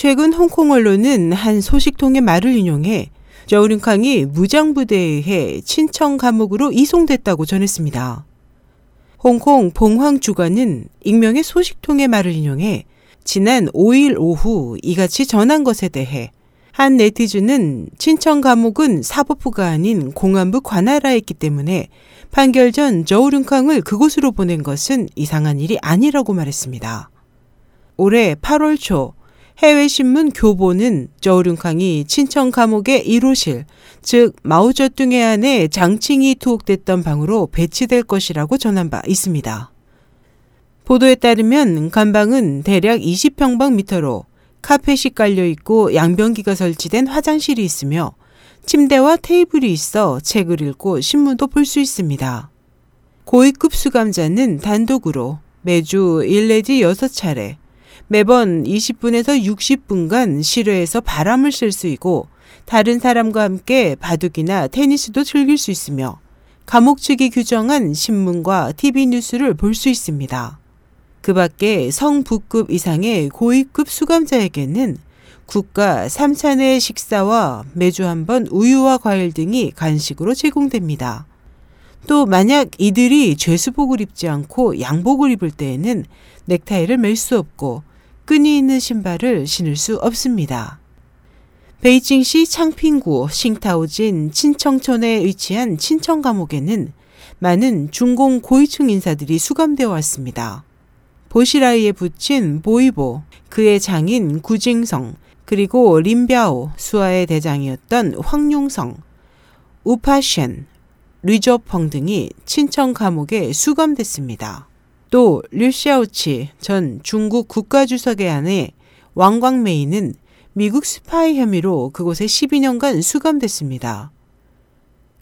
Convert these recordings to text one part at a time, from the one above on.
최근 홍콩 언론은 한 소식통의 말을 인용해 저우륜캉이 무장부대에 의해 친청 감옥으로 이송됐다고 전했습니다. 홍콩 봉황 주관은 익명의 소식통의 말을 인용해 지난 5일 오후 이같이 전한 것에 대해 한 네티즌은 친청 감옥은 사법부가 아닌 공안부 관할하였기 때문에 판결 전 저우륜캉을 그곳으로 보낸 것은 이상한 일이 아니라고 말했습니다. 올해 8월 초 해외 신문 교보는 저우륜캉이 친청 감옥의 1호실, 즉 마오쩌둥의 안에 장칭이 투옥됐던 방으로 배치될 것이라고 전한 바 있습니다. 보도에 따르면 간방은 대략 20평방미터로 카펫이 깔려 있고 양변기가 설치된 화장실이 있으며 침대와 테이블이 있어 책을 읽고 신문도 볼 수 있습니다. 고위급 수감자는 단독으로 매주 1내지 6차례 매번 20분에서 60분간 실외에서 바람을 쐴 수 있고 다른 사람과 함께 바둑이나 테니스도 즐길 수 있으며 감옥 측이 규정한 신문과 TV 뉴스를 볼 수 있습니다. 그 밖에 성부급 이상의 고위급 수감자에게는 국가 3餐의 식사와 매주 한 번 우유와 과일 등이 간식으로 제공됩니다. 또 만약 이들이 죄수복을 입지 않고 양복을 입을 때에는 넥타이를 멜 수 없고 끈이 있는 신발을 신을 수 없습니다. 베이징시 창핑구 싱타오진 친청촌에 위치한 친청 감옥에는 많은 중공 고위층 인사들이 수감되어 왔습니다. 보시라이에 붙인 보이보, 그의 장인 구징성, 그리고 림벼오, 수아의 대장이었던 황룡성, 우파셴, 류저펑 등이 친청 감옥에 수감됐습니다. 또 류샤오치 전 중국 국가주석의 아내 왕광메이는 미국 스파이 혐의로 그곳에 12년간 수감됐습니다.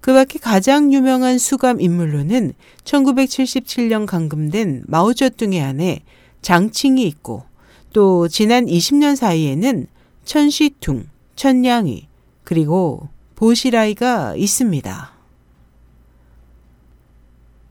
그 밖에 가장 유명한 수감 인물로는 1977년 감금된 마오쩌둥의 아내 장칭이 있고 또 지난 20년 사이에는 천시퉁, 천냥이, 그리고 보시라이가 있습니다.